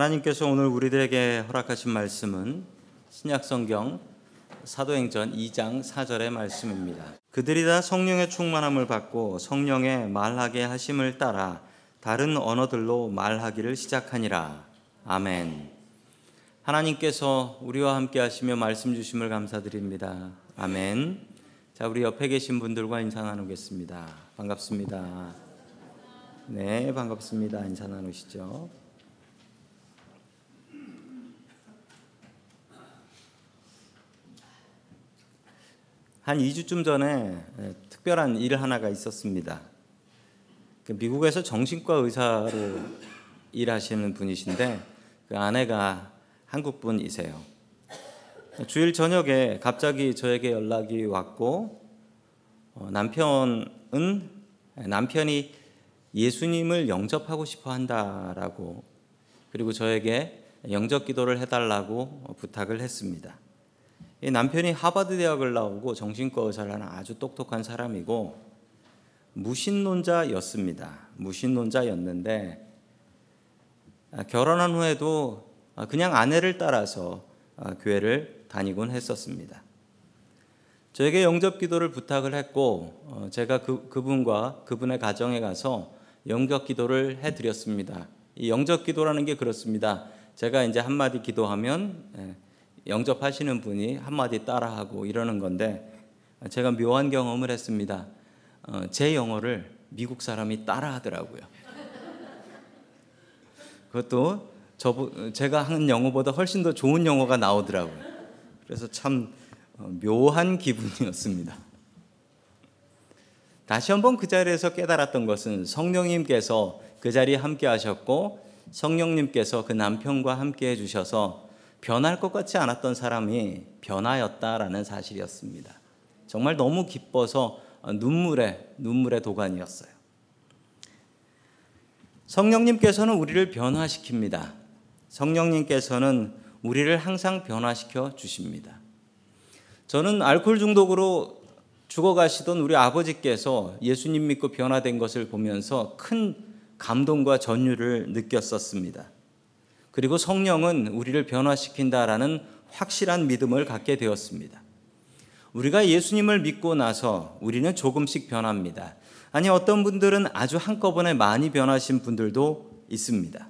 하나님께서 오늘 우리들에게 허락하신 말씀은 신약성경 사도행전 2장 4절의 말씀입니다. 그들이 다 성령의 충만함을 받고 성령의 말하게 하심을 따라 다른 언어들로 말하기를 시작하니라. 아멘. 하나님께서 우리와 함께 하시며 말씀 주심을 감사드립니다. 아멘. 자, 우리 옆에 계신 분들과 인사 나누겠습니다. 반갑습니다. 네, 반갑습니다. 인사 나누시죠. 한 2주쯤 전에 특별한 일 하나가 있었습니다. 그 미국에서 정신과 의사로 일하시는 분이신데 그 아내가 한국 분이세요. 주일 저녁에 갑자기 저에게 연락이 왔고 어, 남편은 남편이 예수님을 영접하고 싶어 한다라고 그리고 저에게 영접 기도를 해달라고 부탁을 했습니다. 남편이 하버드 대학을 나오고 정신과 의사를 하는 아주 똑똑한 사람이고 무신론자였습니다. 무신론자였는데 아, 결혼한 후에도 그냥 아내를 따라서 아, 교회를 다니곤 했었습니다. 저에게 영접 기도를 부탁을 했고 어, 제가 그, 그분과 그분의 가정에 가서 영접 기도를 해드렸습니다. 이 영접 기도라는 게 그렇습니다. 제가 이제 한마디 기도하면 예, 영접하시는 분이 한마디 따라하고 이러는 건데 제가 묘한 경험을 했습니다. 어, 제 영어를 미국 사람이 따라하더라고요. 그것도 저 제가 하는 영어보다 훨씬 더 좋은 영어가 나오더라고요. 그래서 참 어, 묘한 기분이었습니다. 다시 한번 그 자리에서 깨달았던 것은 성령님께서 그 자리에 함께 하셨고 성령님께서 그 남편과 함께 해 주셔서 변할 것 같지 않았던 사람이 변하였다라는 사실이었습니다. 정말 너무 기뻐서 눈물의 눈물의 도가니였어요. 성령님께서는 우리를 변화시킵니다. 성령님께서는 우리를 항상 변화시켜 주십니다. 저는 알코올 중독으로 죽어가시던 우리 아버지께서 예수님 믿고 변화된 것을 보면서 큰 감동과 전율을 느꼈었습니다. 그리고 성령은 우리를 변화시킨다라는 확실한 믿음을 갖게 되었습니다. 우리가 예수님을 믿고 나서 우리는 조금씩 변합니다. 아니, 어떤 분들은 아주 한꺼번에 많이 변하신 분들도 있습니다.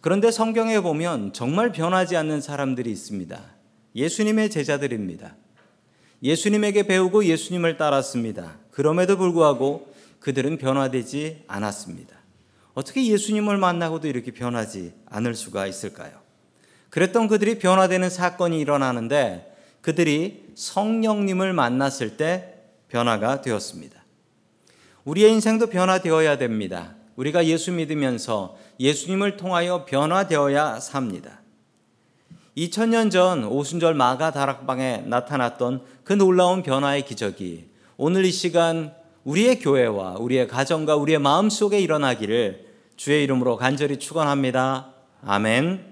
그런데 성경에 보면 정말 변하지 않는 사람들이 있습니다. 예수님의 제자들입니다. 예수님에게 배우고 예수님을 따랐습니다. 그럼에도 불구하고 그들은 변화되지 않았습니다. 어떻게 예수님을 만나고도 이렇게 변하지 않을 수가 있을까요? 그랬던 그들이 변화되는 사건이 일어나는데 그들이 성령님을 만났을 때 변화가 되었습니다. 우리의 인생도 변화되어야 됩니다. 우리가 예수 믿으면서 예수님을 통하여 변화되어야 삽니다. 2000년 전 오순절 마가 다락방에 나타났던 그 놀라운 변화의 기적이 오늘 이 시간 우리의 교회와 우리의 가정과 우리의 마음 속에 일어나기를 주의 이름으로 간절히 축원합니다. 아멘.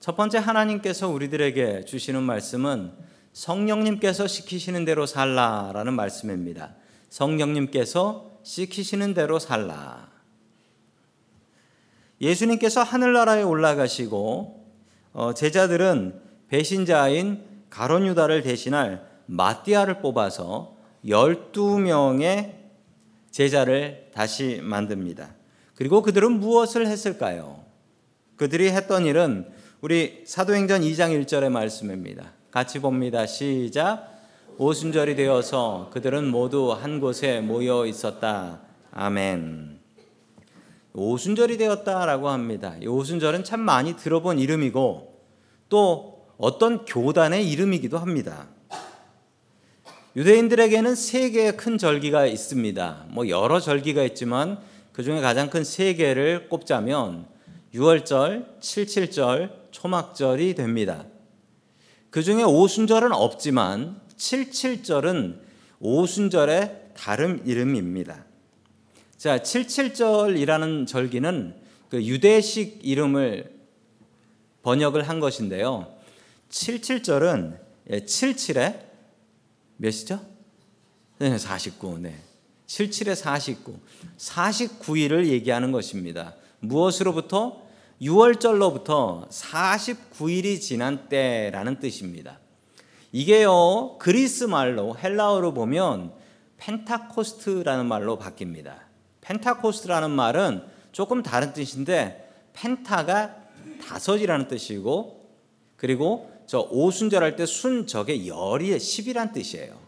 첫 번째 하나님께서 우리들에게 주시는 말씀은 성령님께서 시키시는 대로 살라라는 말씀입니다. 성령님께서 시키시는 대로 살라. 예수님께서 하늘나라에 올라가시고 어, 제자들은 배신자인 가론 유다를 대신할 마띠아를 뽑아서 12명의 제자를 다시 만듭니다. 그리고 그들은 무엇을 했을까요? 그들이 했던 일은 우리 사도행전 2장 1절의 말씀입니다. 같이 봅니다. 시작. 오순절이 되어서 그들은 모두 한 곳에 모여 있었다. 아멘. 오순절이 되었다라고 합니다. 오순절은 참 많이 들어본 이름이고 또 어떤 교단의 이름이기도 합니다. 유대인들에게는 세 개의 큰 절기가 있습니다. 뭐 여러 절기가 있지만 그 중에 가장 큰 세 개를 꼽자면 6월절, 77절, 초막절이 됩니다. 그 중에 오순절은 없지만 77절은 오순절의 다른 이름입니다. 자, 77절이라는 절기는 그 유대식 이름을 번역을 한 것인데요. 77절은 77에 몇이죠? 네, 49. 네. 77에 49. 49일을 얘기하는 것입니다. 무엇으로부터 유월절로부터 49일이 지난 때라는 뜻입니다. 이게요, 그리스 말로 헬라어로 보면 Pentecost라는 말로 바뀝니다. Pentecost라는 말은 조금 다른 뜻인데 penta가 다섯이라는 뜻이고 그리고 저 오순절 할 때 순 자의 열이 10이란 뜻이에요.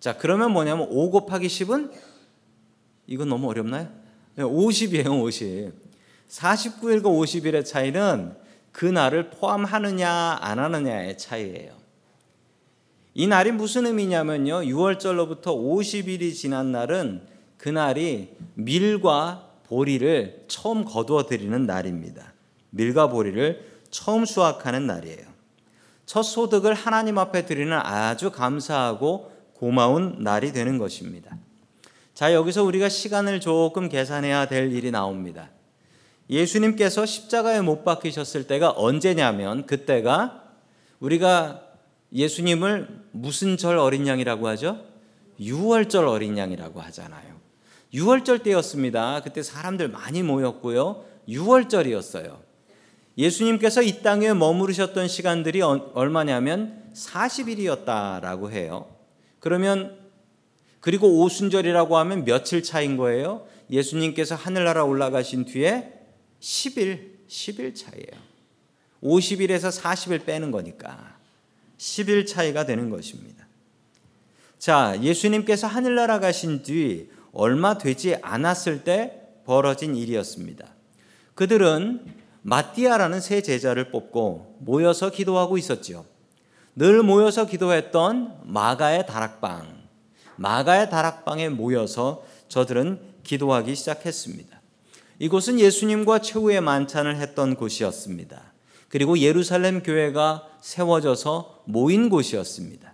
자, 그러면 뭐냐면 5 곱하기 10은 이건 너무 어렵나요? 50이에요, 50. 49일과 50일의 차이는 그 날을 포함하느냐 안 하느냐의 차이예요. 이 날이 무슨 의미냐면요. 6월절로부터 50일이 지난 날은 그 날이 밀과 보리를 처음 거두어 드리는 날입니다. 밀과 보리를 처음 수확하는 날이에요. 첫 소득을 하나님 앞에 드리는 아주 감사하고 고마운 날이 되는 것입니다. 자, 여기서 우리가 시간을 조금 계산해야 될 일이 나옵니다. 예수님께서 십자가에 못 박히셨을 때가 언제냐면 그때가 우리가 예수님을 무슨 절 어린 양이라고 하죠? 6월절 어린 양이라고 하잖아요. 6월절 때였습니다. 그때 사람들 많이 모였고요. 6월절이었어요. 예수님께서 이 땅에 머무르셨던 시간들이 얼마냐면 40일이었다라고 해요. 그러면 그리고 오순절이라고 하면 며칠 차인 거예요? 예수님께서 하늘나라 올라가신 뒤에 10일, 10일 차이예요. 50일에서 40일 빼는 거니까 10일 차이가 되는 것입니다. 자, 예수님께서 하늘나라 가신 뒤 얼마 되지 않았을 때 벌어진 일이었습니다. 그들은 마띠아라는 새 제자를 뽑고 모여서 기도하고 있었지요. 늘 모여서 기도했던 마가의 다락방, 마가의 다락방에 모여서 저들은 기도하기 시작했습니다. 이곳은 예수님과 최후의 만찬을 했던 곳이었습니다. 그리고 예루살렘 교회가 세워져서 모인 곳이었습니다.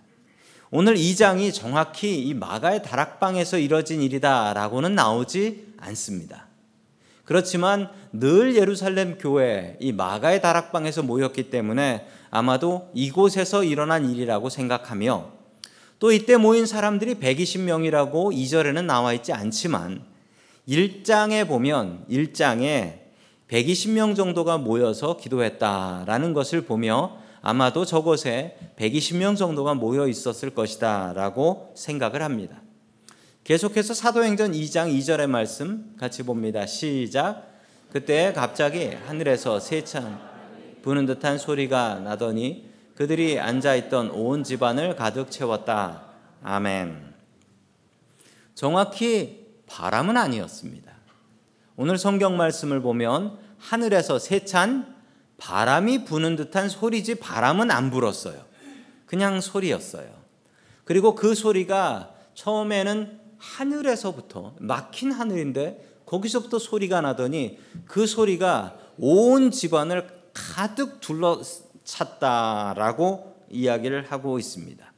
오늘 이 장이 정확히 이 마가의 다락방에서 이뤄진 일이다라고는 나오지 않습니다. 그렇지만 늘 예루살렘 교회 이 마가의 다락방에서 모였기 때문에 아마도 이곳에서 일어난 일이라고 생각하며 또 이때 모인 사람들이 120명이라고 2절에는 나와 있지 않지만 1장에 보면 1장에 120명 정도가 모여서 기도했다라는 것을 보며 아마도 저곳에 120명 정도가 모여 있었을 것이다라고 생각을 합니다. 계속해서 사도행전 2장 2절의 말씀 같이 봅니다. 시작. 그때 갑자기 하늘에서 세찬 부는 듯한 소리가 나더니 그들이 앉아 있던 온 집안을 가득 채웠다. 아멘. 정확히 바람은 아니었습니다. 오늘 성경 말씀을 보면 하늘에서 세찬 바람이 부는 듯한 소리지 바람은 안 불었어요. 그냥 소리였어요. 그리고 그 소리가 처음에는 하늘에서부터 막힌 하늘인데 거기서부터 소리가 나더니 그 소리가 온 집안을 가득 둘러찼다라고 이야기를 하고 있습니다.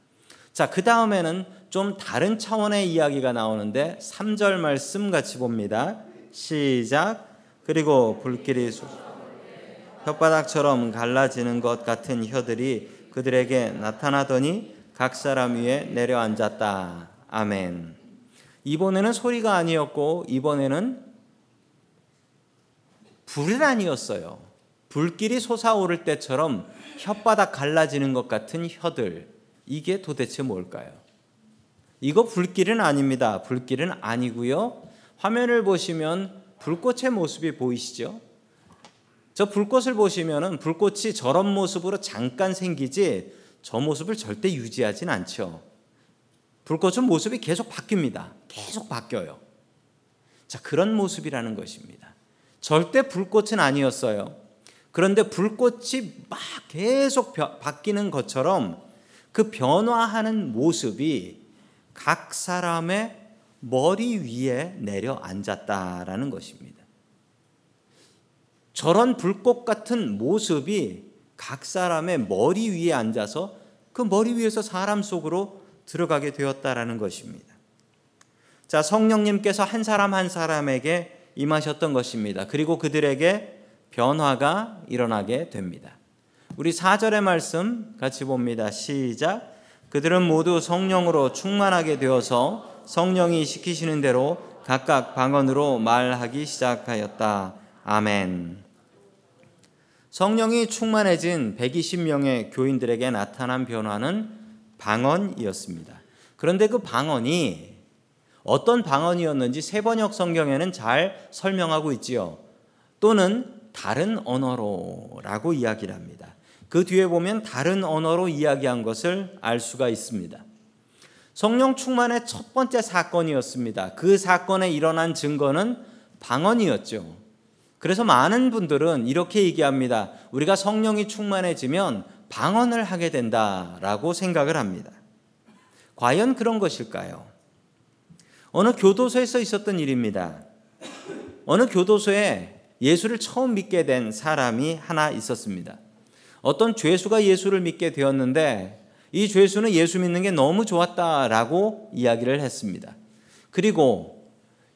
자, 그 다음에는 좀 다른 차원의 이야기가 나오는데 3절 말씀 같이 봅니다. 시작. 그리고 불길이 혓바닥처럼 갈라지는 것 같은 혀들이 그들에게 나타나더니 각 사람 위에 내려앉았다. 아멘. 이번에는 소리가 아니었고 이번에는 불은 아니었어요. 불길이 솟아오를 때처럼 혓바닥 갈라지는 것 같은 혀들. 이게 도대체 뭘까요? 이거 불길은 아닙니다. 불길은 아니고요. 화면을 보시면 불꽃의 모습이 보이시죠? 저 불꽃을 보시면은 불꽃이 저런 모습으로 잠깐 생기지 저 모습을 절대 유지하진 않죠. 불꽃은 모습이 계속 바뀝니다. 계속 바뀌어요. 자, 그런 모습이라는 것입니다. 절대 불꽃은 아니었어요. 그런데 불꽃이 막 계속 바뀌는 것처럼 그 변화하는 모습이 각 사람의 머리 위에 내려 앉았다라는 것입니다. 저런 불꽃 같은 모습이 각 사람의 머리 위에 앉아서 그 머리 위에서 사람 속으로 들어가게 되었다라는 것입니다. 자, 성령님께서 한 사람 한 사람에게 임하셨던 것입니다. 그리고 그들에게 변화가 일어나게 됩니다. 우리 4절의 말씀 같이 봅니다. 시작. 그들은 모두 성령으로 충만하게 되어서 성령이 시키시는 대로 각각 방언으로 말하기 시작하였다. 아멘. 성령이 충만해진 120명의 교인들에게 나타난 변화는 방언이었습니다. 그런데 그 방언이 어떤 방언이었는지 세번역 성경에는 잘 설명하고 있지요. 또는 다른 언어로라고 이야기를 합니다. 그 뒤에 보면 다른 언어로 이야기한 것을 알 수가 있습니다. 성령 충만의 첫 번째 사건이었습니다. 그 사건에 일어난 증거는 방언이었죠. 그래서 많은 분들은 이렇게 얘기합니다. 우리가 성령이 충만해지면 방언을 하게 된다라고 생각을 합니다. 과연 그런 것일까요? 어느 교도소에서 있었던 일입니다. 어느 교도소에 예수를 처음 믿게 된 사람이 하나 있었습니다. 어떤 죄수가 예수를 믿게 되었는데 이 죄수는 예수 믿는 게 너무 좋았다라고 이야기를 했습니다. 그리고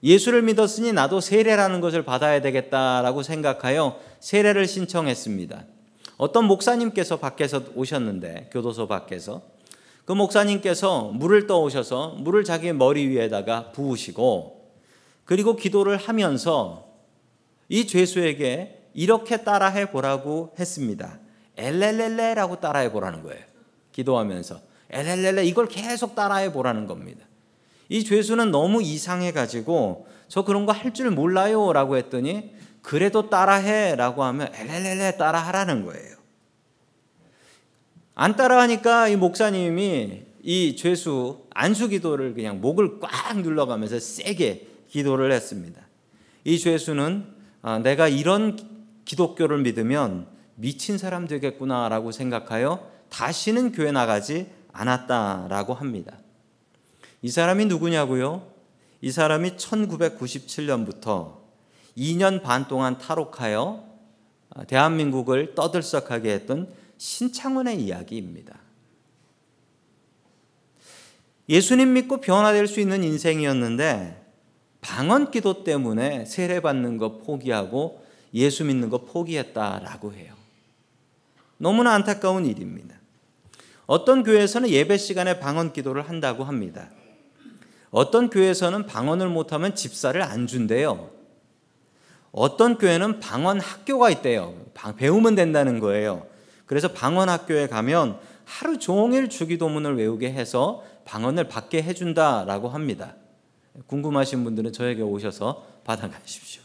예수를 믿었으니 나도 세례라는 것을 받아야 되겠다라고 생각하여 세례를 신청했습니다. 어떤 목사님께서 밖에서 오셨는데 교도소 밖에서 그 목사님께서 물을 떠오셔서 물을 자기 머리 위에다가 부으시고 그리고 기도를 하면서 이 죄수에게 이렇게 따라해 보라고 했습니다. 엘렐렐레라고 따라해 보라는 거예요. 기도하면서 엘렐렐레 이걸 계속 따라해 보라는 겁니다. 이 죄수는 너무 이상해 가지고 저 그런 거 할 줄 몰라요라고 했더니 그래도 따라해라고 하면 엘렐렐레 따라하라는 거예요. 안 따라하니까 이 목사님이 이 죄수 안수 기도를 그냥 목을 꽉 눌러가면서 세게 기도를 했습니다. 이 죄수는 아, 내가 이런 기독교를 믿으면 미친 사람 되겠구나라고 생각하여 다시는 교회 나가지 않았다라고 합니다. 이 사람이 누구냐고요? 이 사람이 1997년부터 2년 반 동안 탈옥하여 대한민국을 떠들썩하게 했던 신창원의 이야기입니다. 예수님 믿고 변화될 수 있는 인생이었는데 방언 기도 때문에 세례 받는 거 포기하고 예수 믿는 거 포기했다라고 해요. 너무나 안타까운 일입니다. 어떤 교회에서는 예배 시간에 방언 기도를 한다고 합니다. 어떤 교회에서는 방언을 못하면 집사를 안 준대요. 어떤 교회는 방언 학교가 있대요. 배우면 된다는 거예요. 그래서 방언 학교에 가면 하루 종일 주기도문을 외우게 해서 방언을 받게 해준다라고 합니다. 궁금하신 분들은 저에게 오셔서 받아가십시오.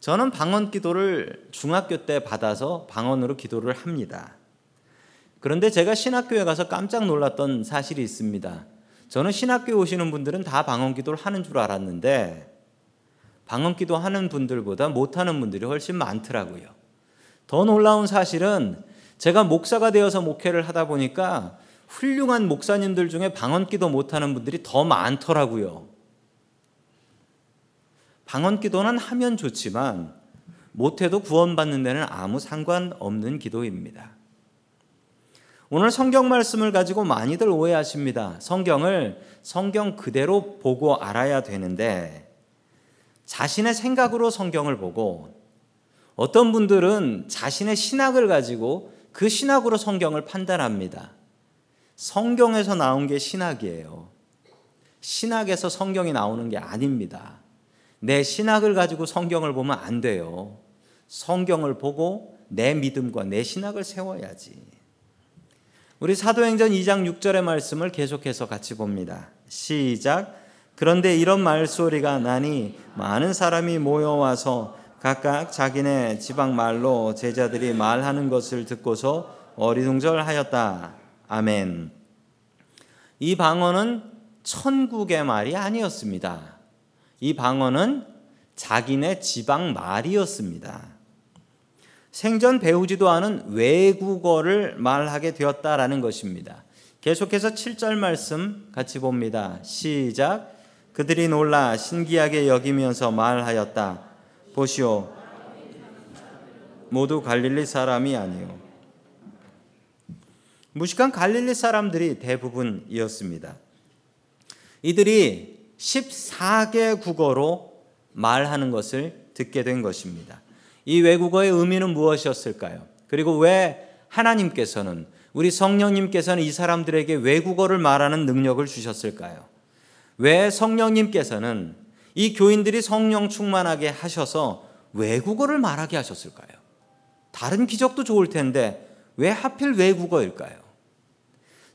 저는 방언 기도를 중학교 때 받아서 방언으로 기도를 합니다. 그런데 제가 신학교에 가서 깜짝 놀랐던 사실이 있습니다. 저는 신학교에 오시는 분들은 다 방언 기도를 하는 줄 알았는데 방언 기도 하는 분들보다 못하는 분들이 훨씬 많더라고요. 더 놀라운 사실은 제가 목사가 되어서 목회를 하다 보니까 훌륭한 목사님들 중에 방언 기도 못하는 분들이 더 많더라고요. 방언 기도는 하면 좋지만 못해도 구원받는 데는 아무 상관없는 기도입니다. 오늘 성경 말씀을 가지고 많이들 오해하십니다. 성경을 성경 그대로 보고 알아야 되는데 자신의 생각으로 성경을 보고 어떤 분들은 자신의 신학을 가지고 그 신학으로 성경을 판단합니다. 성경에서 나온 게 신학이에요. 신학에서 성경이 나오는 게 아닙니다. 내 신학을 가지고 성경을 보면 안 돼요. 성경을 보고 내 믿음과 내 신학을 세워야지. 우리 사도행전 2장 6절의 말씀을 계속해서 같이 봅니다. 시작. 그런데 이런 말소리가 나니 많은 사람이 모여와서 각각 자기네 지방 말로 제자들이 말하는 것을 듣고서 어리둥절하였다. 아멘. 이 방언은 천국의 말이 아니었습니다. 이 방언은 자기네 지방 말이었습니다. 생전 배우지도 않은 외국어를 말하게 되었다라는 것입니다. 계속해서 7절 말씀 같이 봅니다. 시작. 그들이 놀라 신기하게 여기면서 말하였다. 보시오. 모두 갈릴리 사람이 아니요. 무식한 갈릴리 사람들이 대부분이었습니다. 이들이 14개 국어로 말하는 것을 듣게 된 것입니다. 이 외국어의 의미는 무엇이었을까요? 그리고 왜 하나님께서는 우리 성령님께서는 이 사람들에게 외국어를 말하는 능력을 주셨을까요? 왜 성령님께서는 이 교인들이 성령 충만하게 하셔서 외국어를 말하게 하셨을까요? 다른 기적도 좋을 텐데 왜 하필 외국어일까요?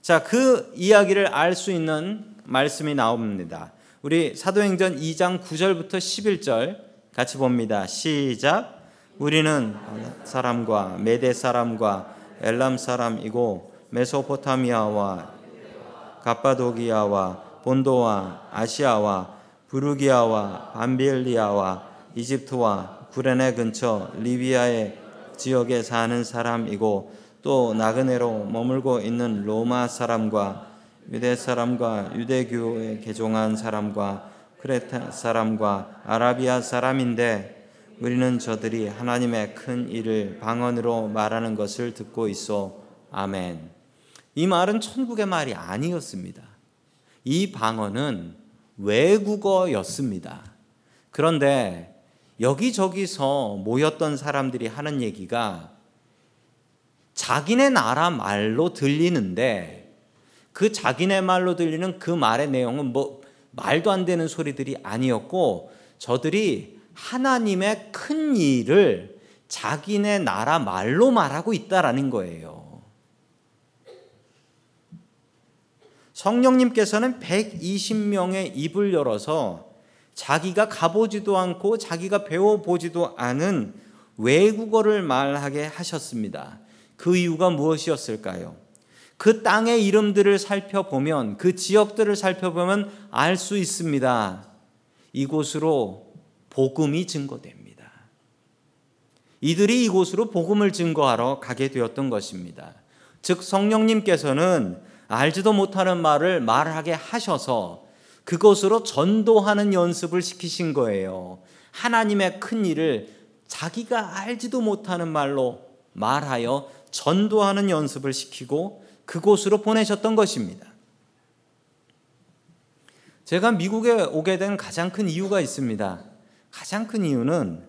자, 그 이야기를 알 수 있는 말씀이 나옵니다. 우리 사도행전 2장 9절부터 11절 같이 봅니다. 시작. 우리는 사람과 메대 사람과 엘람 사람이고 메소포타미아와 가파도기아와 본도와 아시아와 부르기아와 밤빌리아와 이집트와 구레네 근처 리비아의 지역에 사는 사람이고 또 나그네로 머물고 있는 로마 사람과 유대 사람과 유대교에 개종한 사람과 크레타 사람과 아라비아 사람인데 우리는 저들이 하나님의 큰 일을 방언으로 말하는 것을 듣고 있어 아멘. 이 말은 천국의 말이 아니었습니다. 이 방언은 외국어였습니다. 그런데 여기저기서 모였던 사람들이 하는 얘기가 자기네 나라 말로 들리는데 그 자기네 말로 들리는 그 말의 내용은 뭐 말도 안 되는 소리들이 아니었고 저들이 하나님의 큰 일을 자기네 나라 말로 말하고 있다라는 거예요. 성령님께서는 120명의 입을 열어서 자기가 가보지도 않고 자기가 배워보지도 않은 외국어를 말하게 하셨습니다. 그 이유가 무엇이었을까요? 그 땅의 이름들을 살펴보면 그 지역들을 살펴보면 알 수 있습니다. 이곳으로 복음이 증거됩니다. 이들이 이곳으로 복음을 증거하러 가게 되었던 것입니다. 즉 성령님께서는 알지도 못하는 말을 말하게 하셔서 그것으로 전도하는 연습을 시키신 거예요. 하나님의 큰 일을 자기가 알지도 못하는 말로 말하여 전도하는 연습을 시키고 그곳으로 보내셨던 것입니다. 제가 미국에 오게 된 가장 큰 이유가 있습니다. 가장 큰 이유는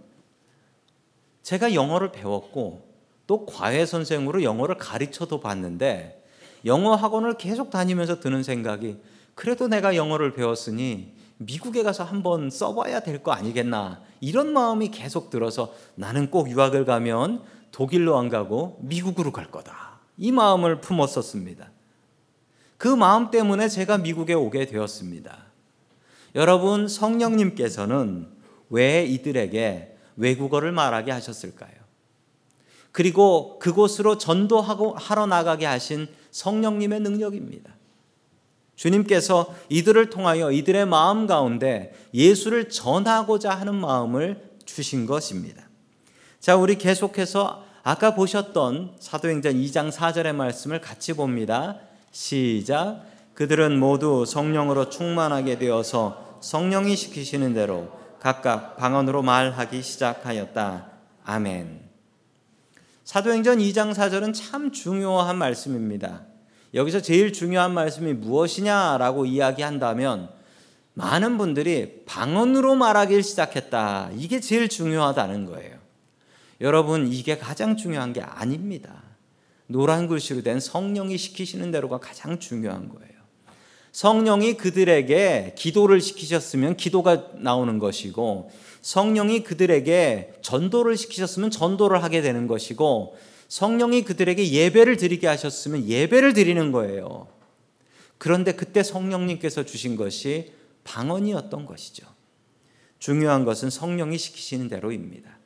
제가 영어를 배웠고 또 과외 선생으로 영어를 가르쳐도 봤는데 영어 학원을 계속 다니면서 드는 생각이 그래도 내가 영어를 배웠으니 미국에 가서 한번 써봐야 될 거 아니겠나 이런 마음이 계속 들어서 나는 꼭 유학을 가면 독일로 안 가고 미국으로 갈 거다. 이 마음을 품었었습니다. 그 마음 때문에 제가 미국에 오게 되었습니다. 여러분, 성령님께서는 왜 이들에게 외국어를 말하게 하셨을까요? 그리고 그곳으로 전도하고 하러 나가게 하신 성령님의 능력입니다. 주님께서 이들을 통하여 이들의 마음 가운데 예수를 전하고자 하는 마음을 주신 것입니다. 자, 우리 계속해서 아까 보셨던 사도행전 2장 4절의 말씀을 같이 봅니다. 시작. 그들은 모두 성령으로 충만하게 되어서 성령이 시키시는 대로 각각 방언으로 말하기 시작하였다. 아멘. 사도행전 2장 4절은 참 중요한 말씀입니다. 여기서 제일 중요한 말씀이 무엇이냐라고 이야기한다면 많은 분들이 방언으로 말하기 시작했다. 이게 제일 중요하다는 거예요. 여러분 이게 가장 중요한 게 아닙니다. 노란 글씨로 된 성령이 시키시는 대로가 가장 중요한 거예요. 성령이 그들에게 기도를 시키셨으면 기도가 나오는 것이고 성령이 그들에게 전도를 시키셨으면 전도를 하게 되는 것이고 성령이 그들에게 예배를 드리게 하셨으면 예배를 드리는 거예요. 그런데 그때 성령님께서 주신 것이 방언이었던 것이죠. 중요한 것은 성령이 시키시는 대로입니다.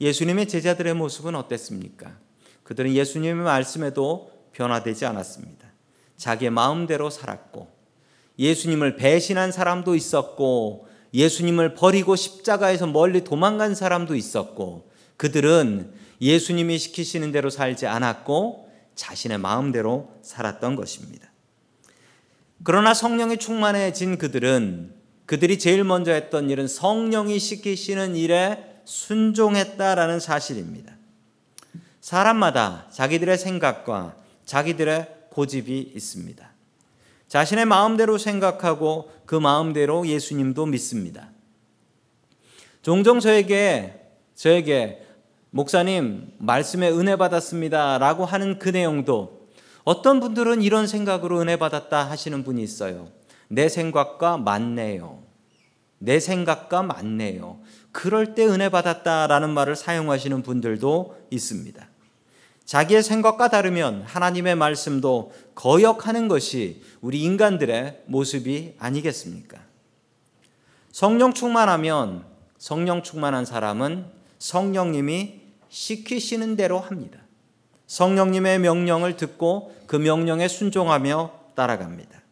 예수님의 제자들의 모습은 어땠습니까? 그들은 예수님의 말씀에도 변화되지 않았습니다. 자기의 마음대로 살았고 예수님을 배신한 사람도 있었고 예수님을 버리고 십자가에서 멀리 도망간 사람도 있었고 그들은 예수님이 시키시는 대로 살지 않았고 자신의 마음대로 살았던 것입니다. 그러나 성령이 충만해진 그들은 그들이 제일 먼저 했던 일은 성령이 시키시는 일에 순종했다라는 사실입니다. 사람마다 자기들의 생각과 자기들의 고집이 있습니다. 자신의 마음대로 생각하고 그 마음대로 예수님도 믿습니다. 종종 저에게 저에게 목사님 말씀에 은혜 받았습니다라고 하는 그 내용도 어떤 분들은 이런 생각으로 은혜 받았다 하시는 분이 있어요. 내 생각과 맞네요. 내 생각과 맞네요. 그럴 때 은혜 받았다라는 말을 사용하시는 분들도 있습니다. 자기의 생각과 다르면 하나님의 말씀도 거역하는 것이 우리 인간들의 모습이 아니겠습니까? 성령 충만하면 성령 충만한 사람은 성령님이 시키시는 대로 합니다. 성령님의 명령을 듣고 그 명령에 순종하며 따라갑니다.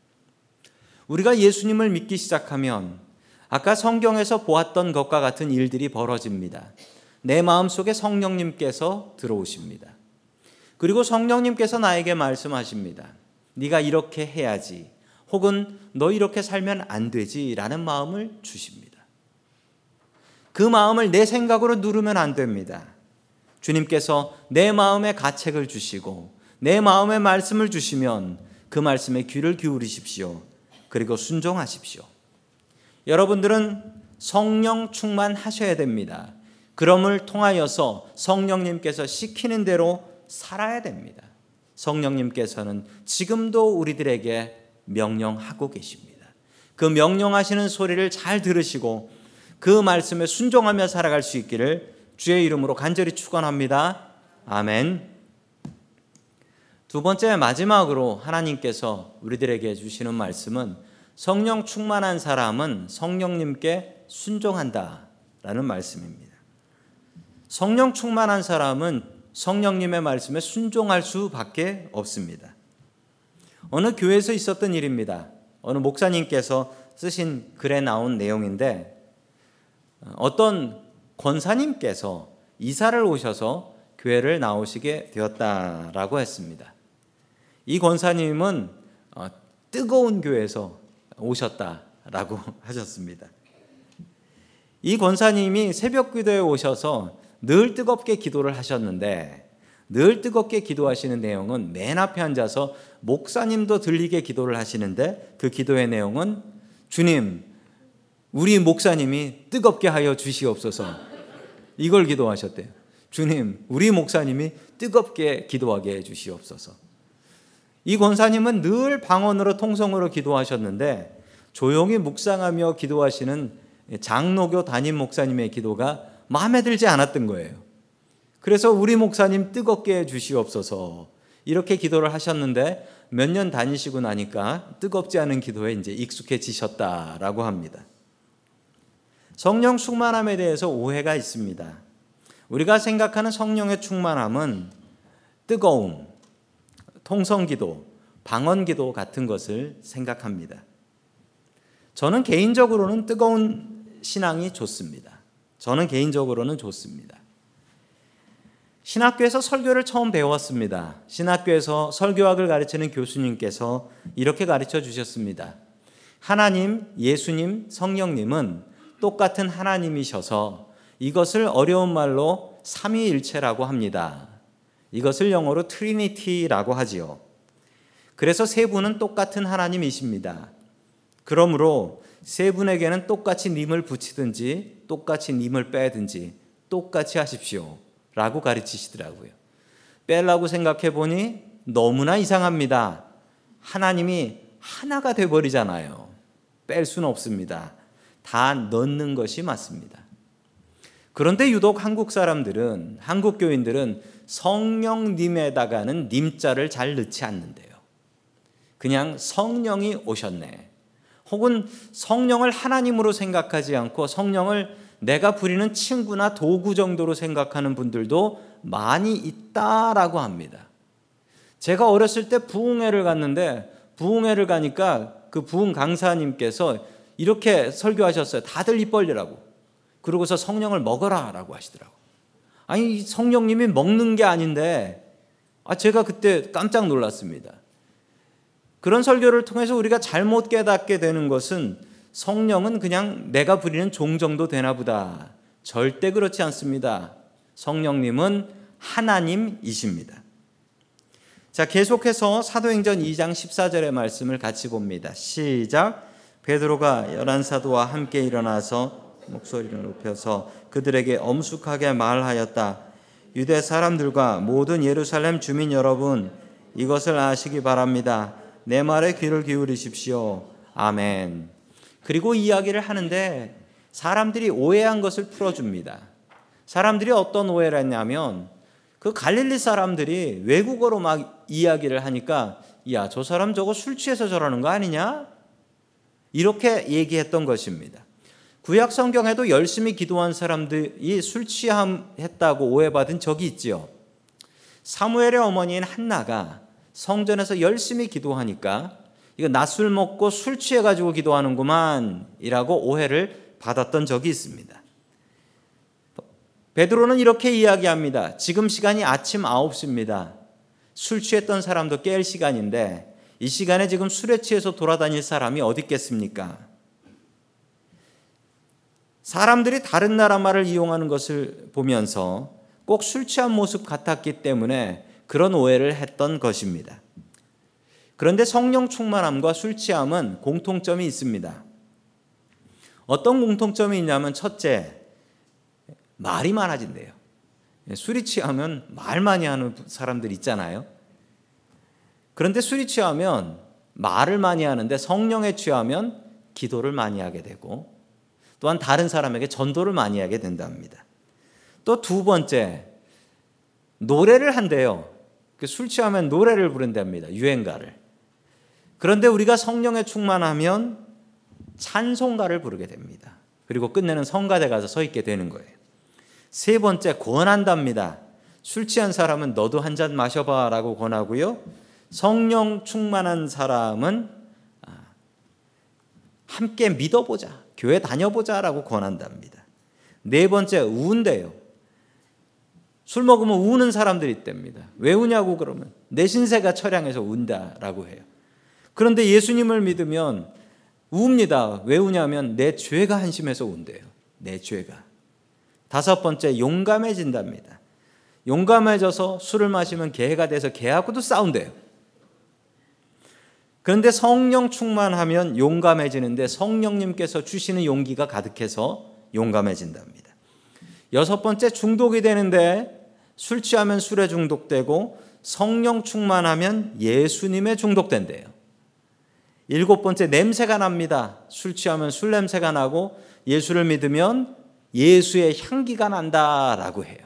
우리가 예수님을 믿기 시작하면 아까 성경에서 보았던 것과 같은 일들이 벌어집니다. 내 마음속에 성령님께서 들어오십니다. 그리고 성령님께서 나에게 말씀하십니다. 네가 이렇게 해야지. 혹은 너 이렇게 살면 안 되지라는 마음을 주십니다. 그 마음을 내 생각으로 누르면 안 됩니다. 주님께서 내 마음에 가책을 주시고 내 마음에 말씀을 주시면 그 말씀에 귀를 기울이십시오. 그리고 순종하십시오. 여러분들은 성령 충만하셔야 됩니다. 그럼을 통하여서 성령님께서 시키는 대로 살아야 됩니다. 성령님께서는 지금도 우리들에게 명령하고 계십니다. 그 명령하시는 소리를 잘 들으시고 그 말씀에 순종하며 살아갈 수 있기를 주의 이름으로 간절히 축원합니다. 아멘. 두 번째 마지막으로 하나님께서 우리들에게 주시는 말씀은 성령 충만한 사람은 성령님께 순종한다라는 말씀입니다. 성령 충만한 사람은 성령님의 말씀에 순종할 수밖에 없습니다. 어느 교회에서 있었던 일입니다. 어느 목사님께서 쓰신 글에 나온 내용인데 어떤 권사님께서 이사를 오셔서 교회를 나오시게 되었다라고 했습니다. 이 권사님은 어, 뜨거운 교회에서 오셨다라고 하셨습니다. 이 권사님이 새벽 기도에 오셔서 늘 뜨겁게 기도를 하셨는데 늘 뜨겁게 기도하시는 내용은 맨 앞에 앉아서 목사님도 들리게 기도를 하시는데 그 기도의 내용은 주님, 우리 목사님이 뜨겁게 하여 주시옵소서. 이걸 기도하셨대요. 주님, 우리 목사님이 뜨겁게 기도하게 해 주시옵소서. 이 권사님은 늘 방언으로 통성으로 기도하셨는데 조용히 묵상하며 기도하시는 장로교 담임 목사님의 기도가 마음에 들지 않았던 거예요. 그래서 우리 목사님 뜨겁게 해 주시옵소서 이렇게 기도를 하셨는데 몇 년 다니시고 나니까 뜨겁지 않은 기도에 이제 익숙해지셨다라고 합니다. 성령 충만함에 대해서 오해가 있습니다. 우리가 생각하는 성령의 충만함은 뜨거움, 통성기도, 방언기도 같은 것을 생각합니다. 저는 개인적으로는 뜨거운 신앙이 좋습니다. 저는 개인적으로는 좋습니다. 신학교에서 설교를 처음 배웠습니다. 신학교에서 설교학을 가르치는 교수님께서 이렇게 가르쳐 주셨습니다. 하나님, 예수님, 성령님은 똑같은 하나님이셔서 이것을 어려운 말로 삼위일체라고 합니다. 이것을 영어로 Trinity라고 하지요. 그래서 세 분은 똑같은 하나님이십니다. 그러므로 세 분에게는 똑같이 님을 붙이든지 똑같이 님을 빼든지 똑같이 하십시오. 라고 가르치시더라고요. 빼려고 생각해 보니 너무나 이상합니다. 하나님이 하나가 돼 버리잖아요. 뺄 수는 없습니다. 다 넣는 것이 맞습니다. 그런데 유독 한국 사람들은 한국 교인들은 성령님에다가는 님자를 잘 넣지 않는데요. 그냥 성령이 오셨네. 혹은 성령을 하나님으로 생각하지 않고 성령을 내가 부리는 친구나 도구 정도로 생각하는 분들도 많이 있다라고 합니다. 제가 어렸을 때 부흥회를 갔는데 부흥회를 가니까 그 부흥 강사님께서 이렇게 설교하셨어요. 다들 입 벌리라고. 그러고서 성령을 먹어라라고 하시더라고. 아니 성령님이 먹는 게 아닌데 아 제가 그때 깜짝 놀랐습니다. 그런 설교를 통해서 우리가 잘못 깨닫게 되는 것은 성령은 그냥 내가 부리는 종 정도 되나 보다. 절대 그렇지 않습니다. 성령님은 하나님이십니다. 자, 계속해서 사도행전 2장 14절의 말씀을 같이 봅니다. 시작. 베드로가 열한 사도와 함께 일어나서 목소리를 높여서 그들에게 엄숙하게 말하였다. 유대 사람들과 모든 예루살렘 주민 여러분, 이것을 아시기 바랍니다. 내 말에 귀를 기울이십시오. 아멘. 그리고 이야기를 하는데 사람들이 오해한 것을 풀어줍니다. 사람들이 어떤 오해를 했냐면 그 갈릴리 사람들이 외국어로 막 이야기를 하니까 야, 저 사람 저거 술 취해서 저러는 거 아니냐? 이렇게 얘기했던 것입니다. 구약 성경에도 열심히 기도한 사람들이 술 취함했다고 오해받은 적이 있지요. 사무엘의 어머니인 한나가 성전에서 열심히 기도하니까 이거 낮술 먹고 술 취해 가지고 기도하는구만이라고 오해를 받았던 적이 있습니다. 베드로는 이렇게 이야기합니다. 지금 시간이 아침 9시입니다. 술 취했던 사람도 깰 시간인데 이 시간에 지금 술에 취해서 돌아다닐 사람이 어디 있겠습니까? 사람들이 다른 나라 말을 이용하는 것을 보면서 꼭 술 취한 모습 같았기 때문에 그런 오해를 했던 것입니다. 그런데 성령 충만함과 술 취함은 공통점이 있습니다. 어떤 공통점이 있냐면 첫째, 말이 많아진대요. 예, 술이 취하면 말 많이 하는 사람들 있잖아요. 그런데 술이 취하면 말을 많이 하는데 성령에 취하면 기도를 많이 하게 되고 또한 다른 사람에게 전도를 많이 하게 된답니다. 또 두 번째, 노래를 한대요. 그술 취하면 노래를 부른답니다. 유행가를. 그런데 우리가 성령에 충만하면 찬송가를 부르게 됩니다. 그리고 끝내는 성가대 가서 서 있게 되는 거예요. 세 번째 권한답니다. 술 취한 사람은 너도 한 잔 마셔봐라고 권하고요. 성령 충만한 사람은 아, 함께 믿어보자, 교회 다녀보자라고 권한답니다. 네 번째 우운대요. 술 먹으면 우는 사람들이 있답니다. 왜 우냐고 그러면 내 신세가 처량해서 운다라고 해요. 그런데 예수님을 믿으면 우웁니다. 왜 우냐면 내 죄가 한심해서 운대요. 내 죄가. 다섯 번째 용감해진답니다. 용감해져서 술을 마시면 개가 돼서 개하고도 싸운대요. 그런데 성령 충만하면 용감해지는데 성령님께서 주시는 용기가 가득해서 용감해진답니다. 여섯 번째 중독이 되는데 술 취하면 술에 중독되고 성령 충만하면 예수님에 중독된대요. 일곱 번째 냄새가 납니다. 술 취하면 술 냄새가 나고 예수를 믿으면 예수의 향기가 난다라고 해요.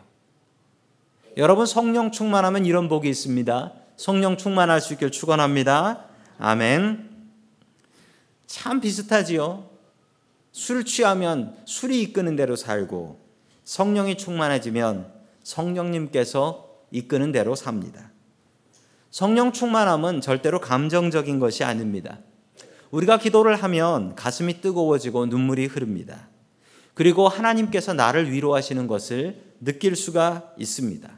여러분 성령 충만하면 이런 복이 있습니다. 성령 충만할 수 있길 축원합니다. 아멘. 참 비슷하지요. 술 취하면 술이 이끄는 대로 살고 성령이 충만해지면 성령님께서 이끄는 대로 삽니다. 성령 충만함은 절대로 감정적인 것이 아닙니다. 우리가 기도를 하면 가슴이 뜨거워지고 눈물이 흐릅니다. 그리고 하나님께서 나를 위로하시는 것을 느낄 수가 있습니다.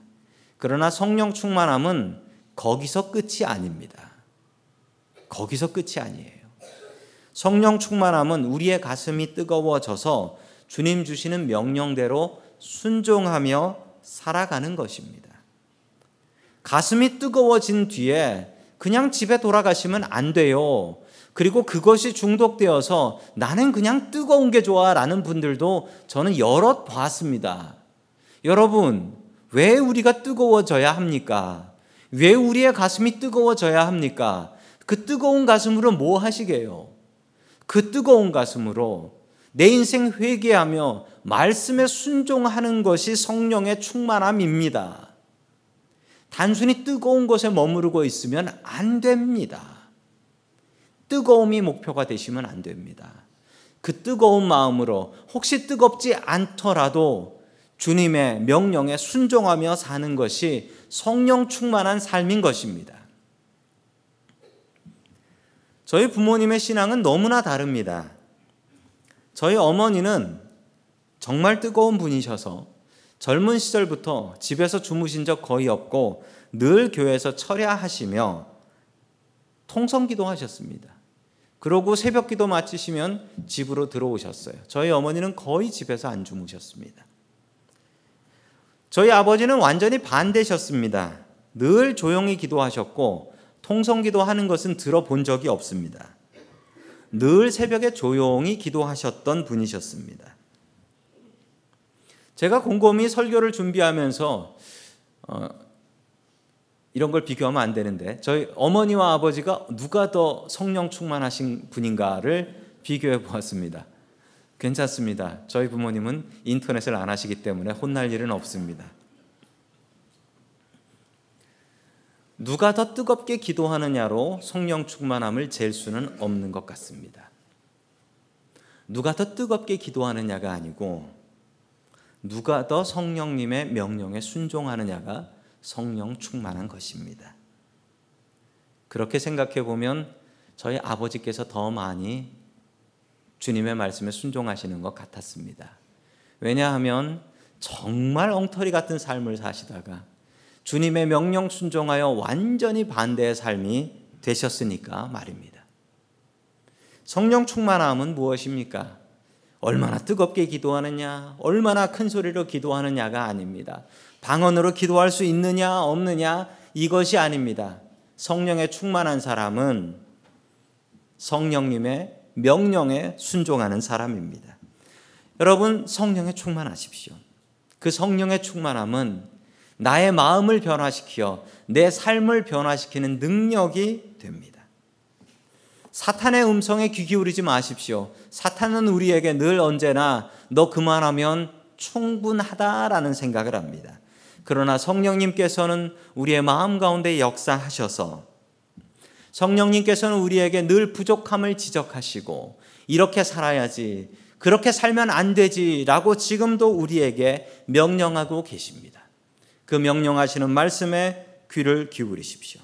그러나 성령 충만함은 거기서 끝이 아닙니다. 거기서 끝이 아니에요. 성령 충만함은 우리의 가슴이 뜨거워져서 주님 주시는 명령대로 순종하며 살아가는 것입니다. 가슴이 뜨거워진 뒤에 그냥 집에 돌아가시면 안 돼요. 그리고 그것이 중독되어서 나는 그냥 뜨거운 게 좋아 라는 분들도 저는 여러 봤습니다. 여러분, 왜 우리가 뜨거워져야 합니까? 왜 우리의 가슴이 뜨거워져야 합니까? 그 뜨거운 가슴으로 뭐 하시게요? 그 뜨거운 가슴으로 내 인생 회개하며 말씀에 순종하는 것이 성령의 충만함입니다. 단순히 뜨거운 것에 머무르고 있으면 안 됩니다. 뜨거움이 목표가 되시면 안 됩니다. 그 뜨거운 마음으로 혹시 뜨겁지 않더라도 주님의 명령에 순종하며 사는 것이 성령 충만한 삶인 것입니다. 저희 부모님의 신앙은 너무나 다릅니다. 저희 어머니는 정말 뜨거운 분이셔서 젊은 시절부터 집에서 주무신 적 거의 없고 늘 교회에서 철야하시며 통성 기도 하셨습니다. 그러고 새벽 기도 마치시면 집으로 들어오셨어요. 저희 어머니는 거의 집에서 안 주무셨습니다. 저희 아버지는 완전히 반대셨습니다. 늘 조용히 기도하셨고 통성 기도하는 것은 들어본 적이 없습니다. 늘 새벽에 조용히 기도하셨던 분이셨습니다. 제가 곰곰이 설교를 준비하면서 어, 이런 걸 비교하면 안 되는데 저희 어머니와 아버지가 누가 더 성령 충만하신 분인가를 비교해 보았습니다. 괜찮습니다. 저희 부모님은 인터넷을 안 하시기 때문에 혼날 일은 없습니다. 누가 더 뜨겁게 기도하느냐로 성령 충만함을 잴 수는 없는 것 같습니다. 누가 더 뜨겁게 기도하느냐가 아니고 누가 더 성령님의 명령에 순종하느냐가 성령 충만한 것입니다. 그렇게 생각해 보면 저희 아버지께서 더 많이 주님의 말씀에 순종하시는 것 같았습니다. 왜냐하면 정말 엉터리 같은 삶을 사시다가 주님의 명령 순종하여 완전히 반대의 삶이 되셨으니까 말입니다. 성령 충만함은 무엇입니까? 얼마나 뜨겁게 기도하느냐, 얼마나 큰 소리로 기도하느냐가 아닙니다. 방언으로 기도할 수 있느냐, 없느냐, 이것이 아닙니다. 성령에 충만한 사람은 성령님의 명령에 순종하는 사람입니다. 여러분, 성령에 충만하십시오. 그 성령의 충만함은 나의 마음을 변화시켜 내 삶을 변화시키는 능력이 됩니다. 사탄의 음성에 귀 기울이지 마십시오. 사탄은 우리에게 늘 언제나 너 그만하면 충분하다라는 생각을 합니다. 그러나 성령님께서는 우리의 마음 가운데 역사하셔서 성령님께서는 우리에게 늘 부족함을 지적하시고 이렇게 살아야지 그렇게 살면 안 되지라고 지금도 우리에게 명령하고 계십니다. 그 명령하시는 말씀에 귀를 기울이십시오.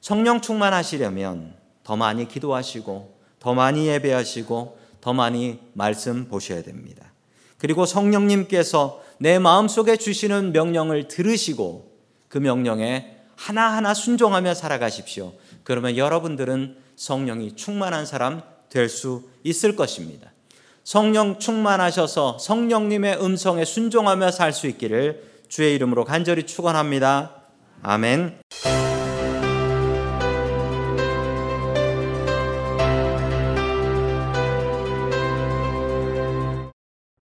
성령 충만하시려면 더 많이 기도하시고 더 많이 예배하시고 더 많이 말씀 보셔야 됩니다. 그리고 성령님께서 내 마음속에 주시는 명령을 들으시고 그 명령에 하나하나 순종하며 살아가십시오. 그러면 여러분들은 성령이 충만한 사람 될 수 있을 것입니다. 성령 충만하셔서 성령님의 음성에 순종하며 살 수 있기를 주의 이름으로 간절히 축원합니다. 아멘.